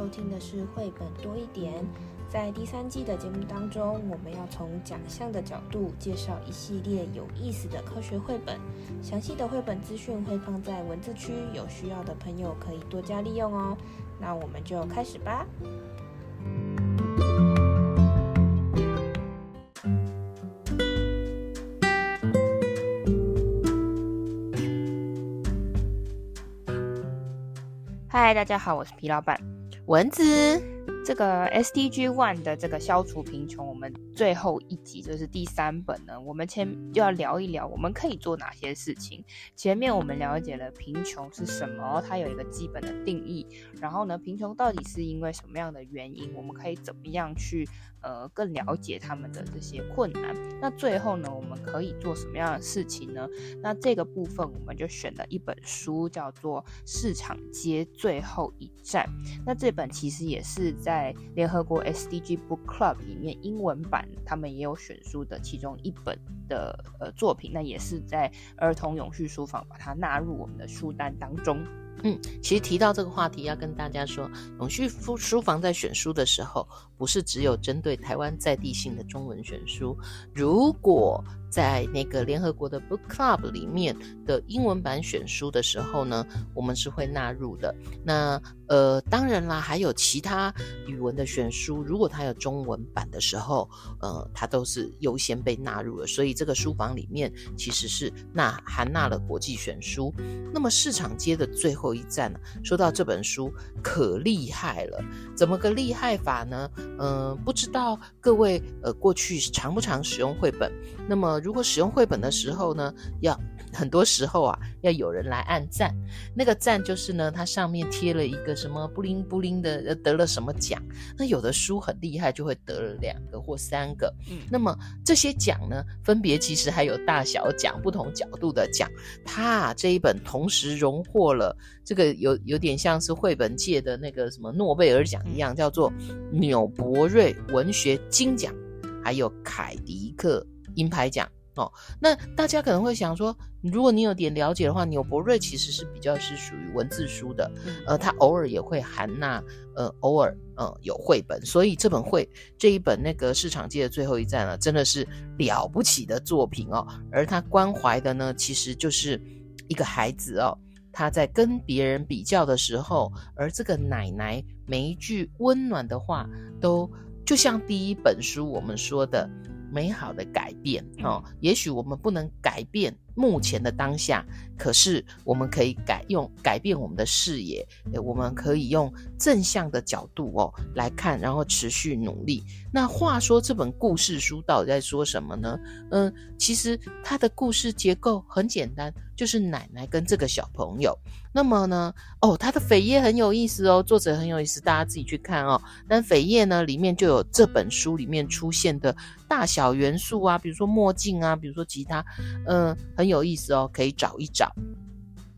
收听的是绘本多一点。在第三季的节目当中，我们要从奖项的角度介绍一系列有意思的科学绘本。详细的绘本资讯会放在文字区，有需要的朋友可以多加利用哦。那我们就开始吧。嗨，大家好，我是皮老板，蚊子。这个 SDG One 的这个消除贫穷，们最后一集就是第三本呢。我们前就要聊一聊，我们可以做哪些事情。前面我们了解了贫穷是什么，它有一个基本的定义。然后呢，贫穷到底是因为什么样的原因？我们可以怎么样去呃更了解他们的这些困难？那最后呢，我们可以做什么样的事情呢？那这个部分我们就选了一本书，叫做《市场街最后一站》。那这本其实也是在在联合国 SDG Book Club 里面，英文版他们也有选书的其中一本的呃作品，那也是在儿童永续书房把它纳入我们的书单当中。嗯，其实提到这个话题，要跟大家说，永续书书房在选书的时候，不是只有针对台湾在地性的中文选书，如果在那个联合国的 Book Club 里面的英文版选书的时候呢，我们是会纳入的。那呃，当然啦，还有其他语文的选书，如果它有中文版的时候，呃，它都是优先被纳入了。所以这个书房里面其实是纳含纳了国际选书。那么市场街的最后一站呢？说到这本书可厉害了，怎么个厉害法呢？嗯、呃，不知道各位呃过去常不常使用绘本？那么如果使用绘本的时候呢，要很多时候啊，要有人来按赞。那个赞就是呢，它上面贴了一个什么布灵布灵的，得了什么奖。那有的书很厉害，就会得了两个或三个。嗯，那么这些奖呢，分别其实还有大小奖，不同角度的奖。它这一本同时荣获了这个有有点像是绘本界的那个什么诺贝尔奖一样，叫做纽伯瑞文学金奖，还有凯迪克。银牌奖哦，那大家可能会想说，如果你有点了解的话，纽伯瑞其实是比较是属于文字书的，呃，他偶尔也会含纳，呃，偶尔呃有绘本，所以这本绘这一本那个市场界的最后一站呢，真的是了不起的作品哦。而他关怀的呢，其实就是一个孩子哦，他在跟别人比较的时候，而这个奶奶每一句温暖的话，都就像第一本书我们说的。美好的改变哦，也许我们不能改变目前的当下，可是我们可以改用改变我们的视野，我们可以用正向的角度哦来看，然后持续努力。那话说这本故事书到底在说什么呢？嗯，其实它的故事结构很简单，就是奶奶跟这个小朋友。那么呢，哦，它的扉页很有意思哦，作者很有意思，大家自己去看哦。但扉页呢，里面就有这本书里面出现的大小元素啊，比如说墨镜啊，比如说吉他，嗯，很有意思哦，可以找一找。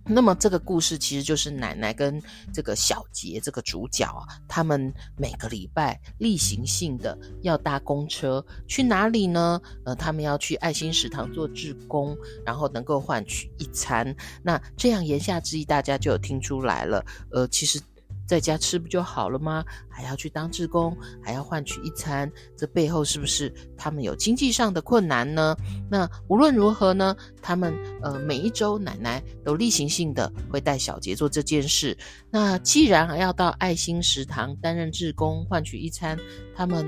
那么这个故事其实就是奶奶跟这个小杰这个主角啊，他们每个礼拜例行性的要搭公车去哪里呢？呃，他们要去爱心食堂做志工，然后能够换取一餐。那这样言下之意，大家就有听出来了。呃，其实。在家吃不就好了吗？还要去当志工，还要换取一餐，这背后是不是他们有经济上的困难呢？那无论如何呢，他们呃每一周奶奶都例行性的会带小杰做这件事。那既然还要到爱心食堂担任志工换取一餐，他们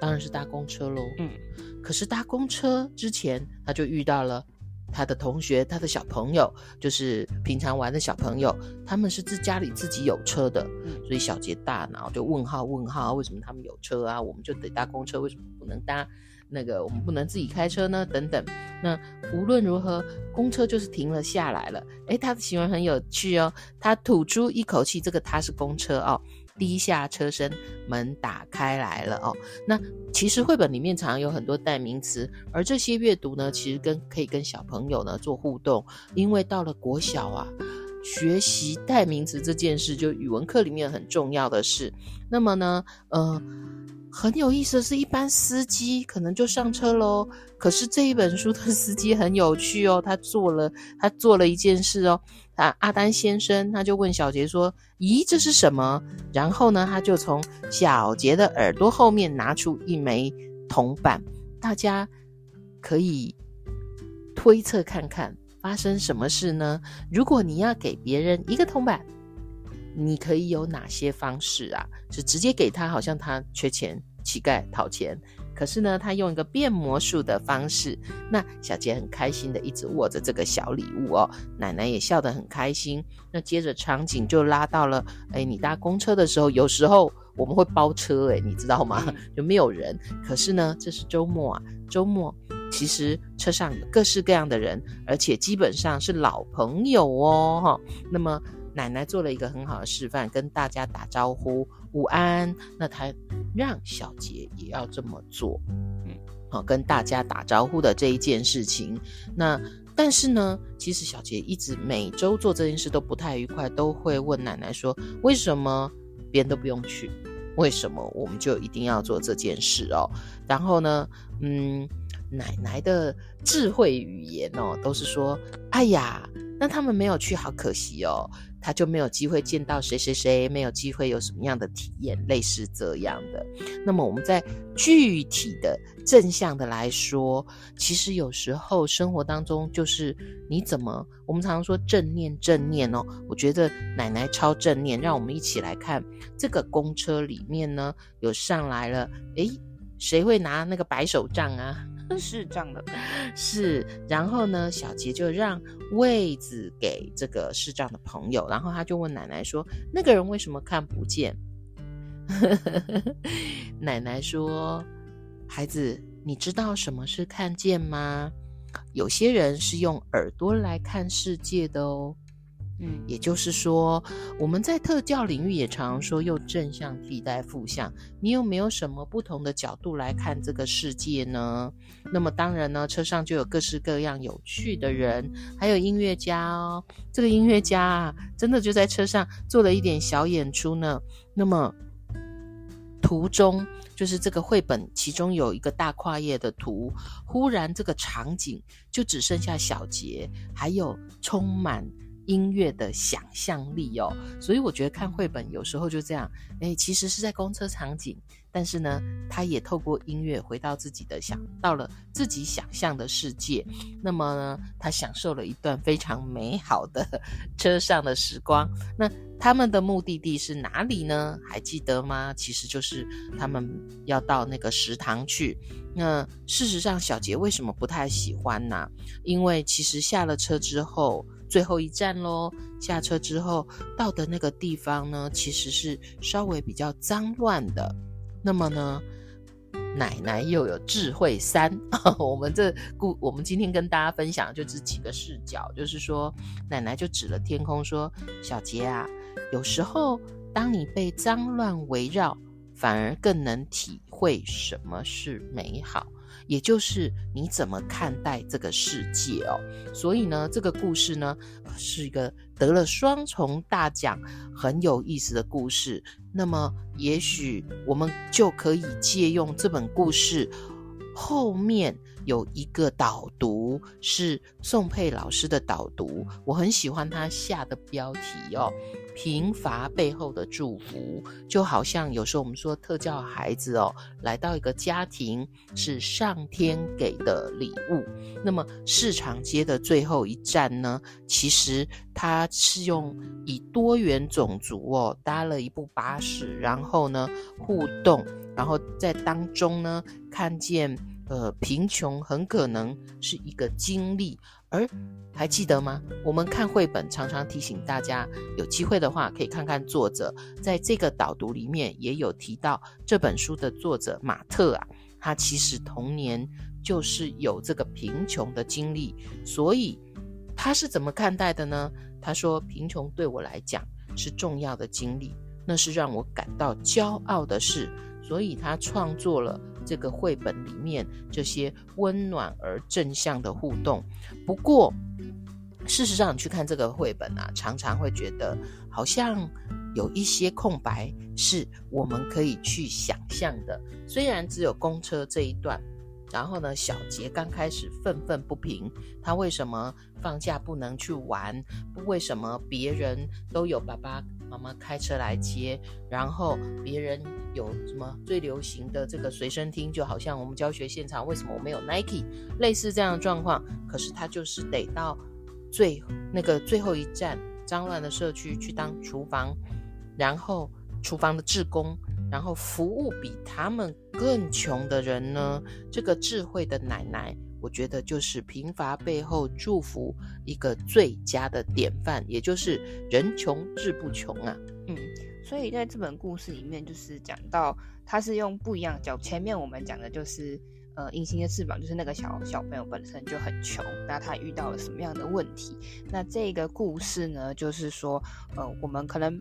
当然是搭公车喽。嗯，可是搭公车之前，他就遇到了。他的同学，他的小朋友，就是平常玩的小朋友，他们是自家里自己有车的，所以小杰大脑就问号问号，为什么他们有车啊？我们就得搭公车，为什么不能搭那个？我们不能自己开车呢？等等。那无论如何，公车就是停了下来了。诶，他的行为很有趣哦，他吐出一口气，这个他是公车哦。低下车身，门打开来了哦。那其实绘本里面常常有很多代名词，而这些阅读呢，其实跟可以跟小朋友呢做互动。因为到了国小啊，学习代名词这件事，就语文课里面很重要的事。那么呢，呃，很有意思的是，一般司机可能就上车喽。可是这一本书的司机很有趣哦，他做了他做了一件事哦。他阿丹先生他就问小杰说：“咦，这是什么？”然后呢，他就从小杰的耳朵后面拿出一枚铜板，大家可以推测看看发生什么事呢？如果你要给别人一个铜板，你可以有哪些方式啊？是直接给他，好像他缺钱，乞丐讨钱。可是呢，他用一个变魔术的方式，那小杰很开心的一直握着这个小礼物哦，奶奶也笑得很开心。那接着场景就拉到了，哎，你搭公车的时候，有时候我们会包车，哎，你知道吗？就没有人。可是呢，这是周末啊，周末其实车上有各式各样的人，而且基本上是老朋友哦，哈。那么。奶奶做了一个很好的示范，跟大家打招呼，午安。那她让小杰也要这么做，嗯，好，跟大家打招呼的这一件事情。那但是呢，其实小杰一直每周做这件事都不太愉快，都会问奶奶说：为什么别人都不用去？为什么我们就一定要做这件事哦？然后呢，嗯，奶奶的智慧语言哦，都是说：哎呀，那他们没有去，好可惜哦。他就没有机会见到谁谁谁，没有机会有什么样的体验，类似这样的。那么我们在具体的正向的来说，其实有时候生活当中就是你怎么，我们常常说正念正念哦。我觉得奶奶超正念，让我们一起来看这个公车里面呢，有上来了，诶，谁会拿那个白手杖啊？是这样的 是，然后呢，小杰就让位子给这个视障的朋友，然后他就问奶奶说：“那个人为什么看不见？” 奶奶说：“孩子，你知道什么是看见吗？有些人是用耳朵来看世界的哦。”嗯，也就是说，我们在特教领域也常说用正向替代负向。你有没有什么不同的角度来看这个世界呢？那么当然呢，车上就有各式各样有趣的人，还有音乐家哦。这个音乐家啊，真的就在车上做了一点小演出呢。那么图中就是这个绘本，其中有一个大跨页的图，忽然这个场景就只剩下小杰，还有充满。音乐的想象力哦，所以我觉得看绘本有时候就这样，诶，其实是在公车场景，但是呢，他也透过音乐回到自己的想，到了自己想象的世界，那么呢，他享受了一段非常美好的 车上的时光。那他们的目的地是哪里呢？还记得吗？其实就是他们要到那个食堂去。那事实上，小杰为什么不太喜欢呢？因为其实下了车之后。最后一站喽，下车之后到的那个地方呢，其实是稍微比较脏乱的。那么呢，奶奶又有智慧三，我们这故我们今天跟大家分享就这几个视角，就是说奶奶就指了天空说：“小杰啊，有时候当你被脏乱围绕，反而更能体会什么是美好。”也就是你怎么看待这个世界哦？所以呢，这个故事呢是一个得了双重大奖、很有意思的故事。那么，也许我们就可以借用这本故事后面有一个导读，是宋佩老师的导读，我很喜欢他下的标题哦。贫乏背后的祝福，就好像有时候我们说特教孩子哦，来到一个家庭是上天给的礼物。那么市场街的最后一站呢，其实它是用以多元种族哦搭了一部巴士，然后呢互动，然后在当中呢看见呃贫穷很可能是一个经历。而还记得吗？我们看绘本常常提醒大家，有机会的话可以看看作者。在这个导读里面也有提到，这本书的作者马特啊，他其实童年就是有这个贫穷的经历，所以他是怎么看待的呢？他说：“贫穷对我来讲是重要的经历，那是让我感到骄傲的事。”所以他创作了这个绘本里面这些温暖而正向的互动。不过，事实上你去看这个绘本啊，常常会觉得好像有一些空白是我们可以去想象的。虽然只有公车这一段，然后呢，小杰刚开始愤愤不平，他为什么放假不能去玩？为什么别人都有爸爸妈妈开车来接，然后别人有什么最流行的这个随身听，就好像我们教学现场，为什么我没有 Nike？类似这样的状况，可是他就是得到最那个最后一站，脏乱的社区去当厨房，然后厨房的志工。然后服务比他们更穷的人呢？这个智慧的奶奶，我觉得就是贫乏背后祝福一个最佳的典范，也就是人穷志不穷啊。嗯，所以在这本故事里面，就是讲到他是用不一样的角。前面我们讲的就是呃，隐形的翅膀，就是那个小小朋友本身就很穷，那他遇到了什么样的问题？那这个故事呢，就是说呃，我们可能。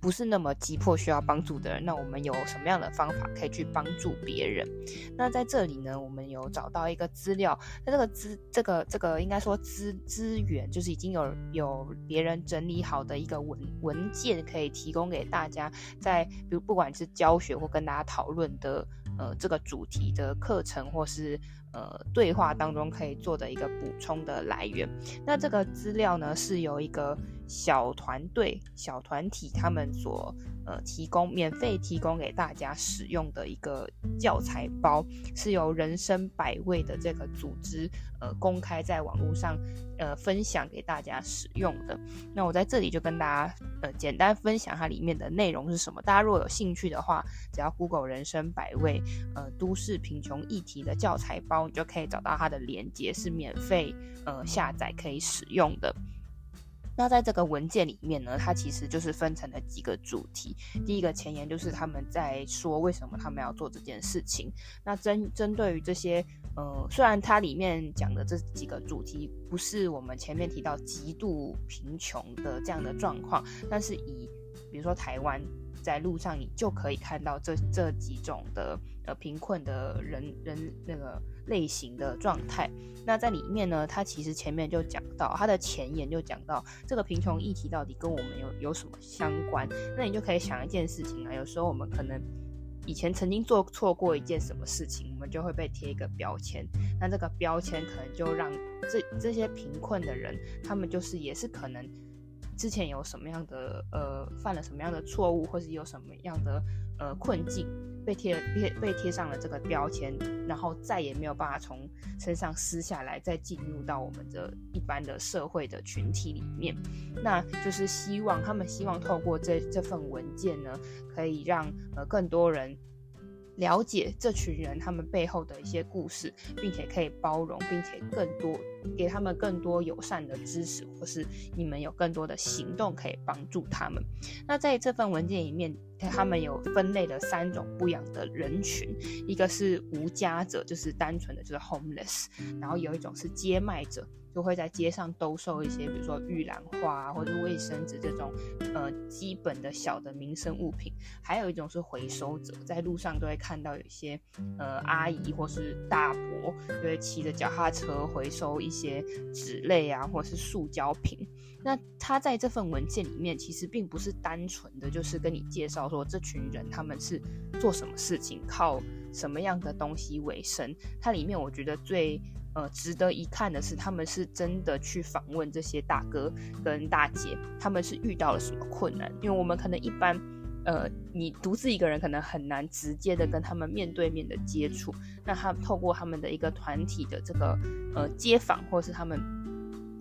不是那么急迫需要帮助的人，那我们有什么样的方法可以去帮助别人？那在这里呢，我们有找到一个资料，那这个资这个这个应该说资资源，就是已经有有别人整理好的一个文文件可以提供给大家，在比如不管是教学或跟大家讨论的呃这个主题的课程或是呃对话当中可以做的一个补充的来源。那这个资料呢，是由一个。小团队、小团体，他们所呃提供免费提供给大家使用的一个教材包，是由人生百味的这个组织呃公开在网络上呃分享给大家使用的。那我在这里就跟大家呃简单分享它里面的内容是什么。大家如果有兴趣的话，只要 Google 人生百味呃都市贫穷议题的教材包，你就可以找到它的连接，是免费呃下载可以使用的。那在这个文件里面呢，它其实就是分成了几个主题。第一个前言就是他们在说为什么他们要做这件事情。那针针对于这些，呃，虽然它里面讲的这几个主题不是我们前面提到极度贫穷的这样的状况，但是以比如说台湾。在路上，你就可以看到这这几种的呃贫困的人人那个类型的状态。那在里面呢，他其实前面就讲到，他的前言就讲到这个贫穷议题到底跟我们有有什么相关？那你就可以想一件事情啊，有时候我们可能以前曾经做错过一件什么事情，我们就会被贴一个标签。那这个标签可能就让这这些贫困的人，他们就是也是可能。之前有什么样的呃犯了什么样的错误，或是有什么样的呃困境，被贴被被贴上了这个标签，然后再也没有办法从身上撕下来，再进入到我们的一般的社会的群体里面。那就是希望他们希望透过这这份文件呢，可以让呃更多人。了解这群人他们背后的一些故事，并且可以包容，并且更多给他们更多友善的知识，或是你们有更多的行动可以帮助他们。那在这份文件里面，他们有分类了三种不一样的人群，一个是无家者，就是单纯的就是 homeless，然后有一种是接卖者。就会在街上兜售一些，比如说玉兰花啊，或者卫生纸这种，呃，基本的小的民生物品。还有一种是回收者，在路上都会看到有一些，呃，阿姨或是大伯，就会骑着脚踏车回收一些纸类啊，或是塑胶瓶。那他在这份文件里面，其实并不是单纯的就是跟你介绍说这群人他们是做什么事情，靠什么样的东西为生。它里面我觉得最。呃，值得一看的是，他们是真的去访问这些大哥跟大姐，他们是遇到了什么困难？因为我们可能一般，呃，你独自一个人可能很难直接的跟他们面对面的接触。那他透过他们的一个团体的这个呃街访，或是他们。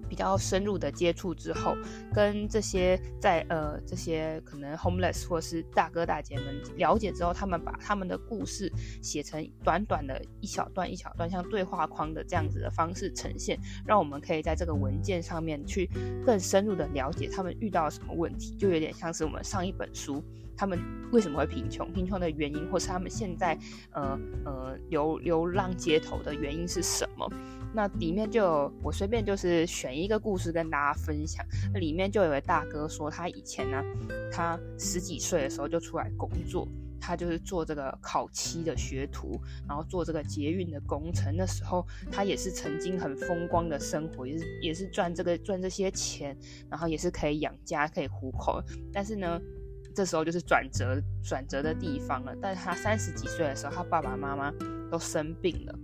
比较深入的接触之后，跟这些在呃这些可能 homeless 或是大哥大姐们了解之后，他们把他们的故事写成短短的一小段一小段，像对话框的这样子的方式呈现，让我们可以在这个文件上面去更深入的了解他们遇到了什么问题，就有点像是我们上一本书，他们为什么会贫穷，贫穷的原因，或是他们现在呃呃流流浪街头的原因是什么。那里面就有我随便就是选一个故事跟大家分享。那里面就有位大哥说，他以前呢，他十几岁的时候就出来工作，他就是做这个烤漆的学徒，然后做这个捷运的工程。那时候他也是曾经很风光的生活，也是也是赚这个赚这些钱，然后也是可以养家可以糊口。但是呢，这时候就是转折转折的地方了。但是他三十几岁的时候，他爸爸妈妈都生病了。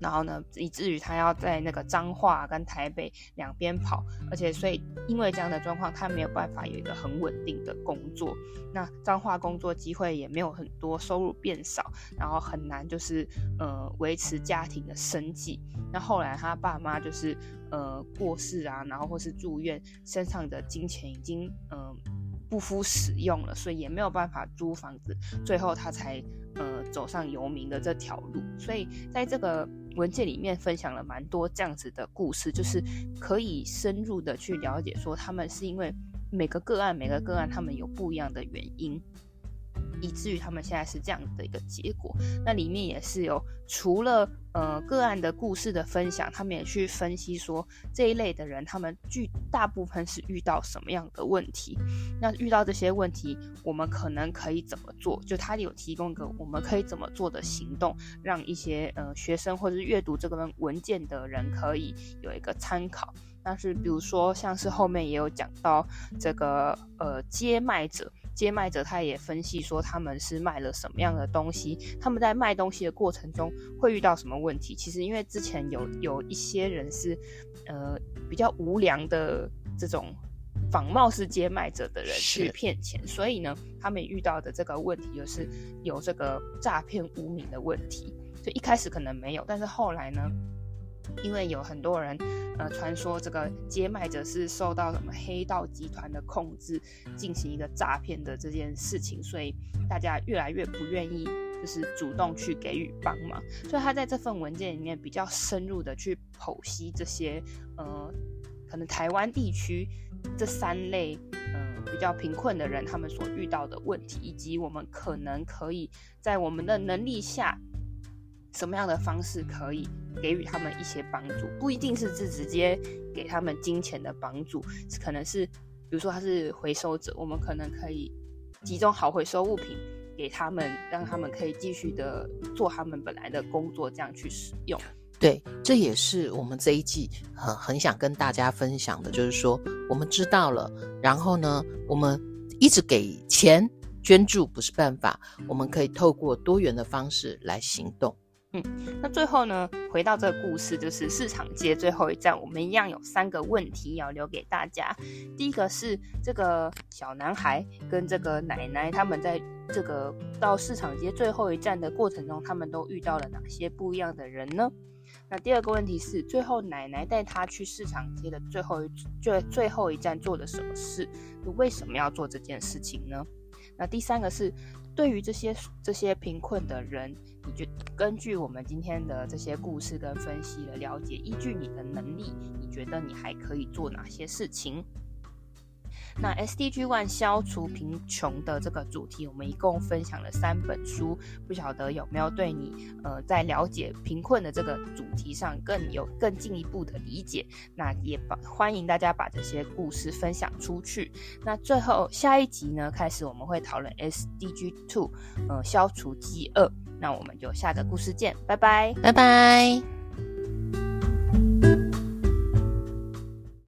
然后呢，以至于他要在那个彰化跟台北两边跑，而且所以因为这样的状况，他没有办法有一个很稳定的工作。那彰化工作机会也没有很多，收入变少，然后很难就是呃维持家庭的生计。那后来他爸妈就是呃过世啊，然后或是住院，身上的金钱已经嗯。呃不敷使用了，所以也没有办法租房子，最后他才呃走上游民的这条路。所以在这个文件里面分享了蛮多这样子的故事，就是可以深入的去了解，说他们是因为每个个案每个个案他们有不一样的原因。以至于他们现在是这样的一个结果。那里面也是有除了呃个案的故事的分享，他们也去分析说这一类的人，他们巨大部分是遇到什么样的问题。那遇到这些问题，我们可能可以怎么做？就他有提供一个我们可以怎么做的行动，让一些呃学生或者是阅读这个文件的人可以有一个参考。但是比如说像是后面也有讲到这个呃接卖者。街卖者他也分析说，他们是卖了什么样的东西？他们在卖东西的过程中会遇到什么问题？其实因为之前有有一些人是，呃，比较无良的这种仿冒式接卖者的人去骗钱，所以呢，他们遇到的这个问题就是有这个诈骗污名的问题。就一开始可能没有，但是后来呢，因为有很多人。呃，传说这个接卖者是受到什么黑道集团的控制，进行一个诈骗的这件事情，所以大家越来越不愿意，就是主动去给予帮忙。所以他在这份文件里面比较深入的去剖析这些，呃，可能台湾地区这三类，嗯、比较贫困的人他们所遇到的问题，以及我们可能可以在我们的能力下。什么样的方式可以给予他们一些帮助？不一定是是直接给他们金钱的帮助，可能是比如说他是回收者，我们可能可以集中好回收物品给他们，让他们可以继续的做他们本来的工作，这样去使用。对，这也是我们这一季很很想跟大家分享的，就是说我们知道了，然后呢，我们一直给钱捐助不是办法，我们可以透过多元的方式来行动。嗯，那最后呢，回到这个故事，就是市场街最后一站，我们一样有三个问题要留给大家。第一个是这个小男孩跟这个奶奶，他们在这个到市场街最后一站的过程中，他们都遇到了哪些不一样的人呢？那第二个问题是，最后奶奶带他去市场街的最后一最最后一站做了什么事？为什么要做这件事情呢？那第三个是，对于这些这些贫困的人，就根据我们今天的这些故事跟分析的了解，依据你的能力，你觉得你还可以做哪些事情？那 SDG One 消除贫穷的这个主题，我们一共分享了三本书，不晓得有没有对你呃在了解贫困的这个主题上更有更进一步的理解？那也把欢迎大家把这些故事分享出去。那最后下一集呢，开始我们会讨论 SDG Two，呃，消除饥饿。那我们就下个故事见，拜拜，拜拜。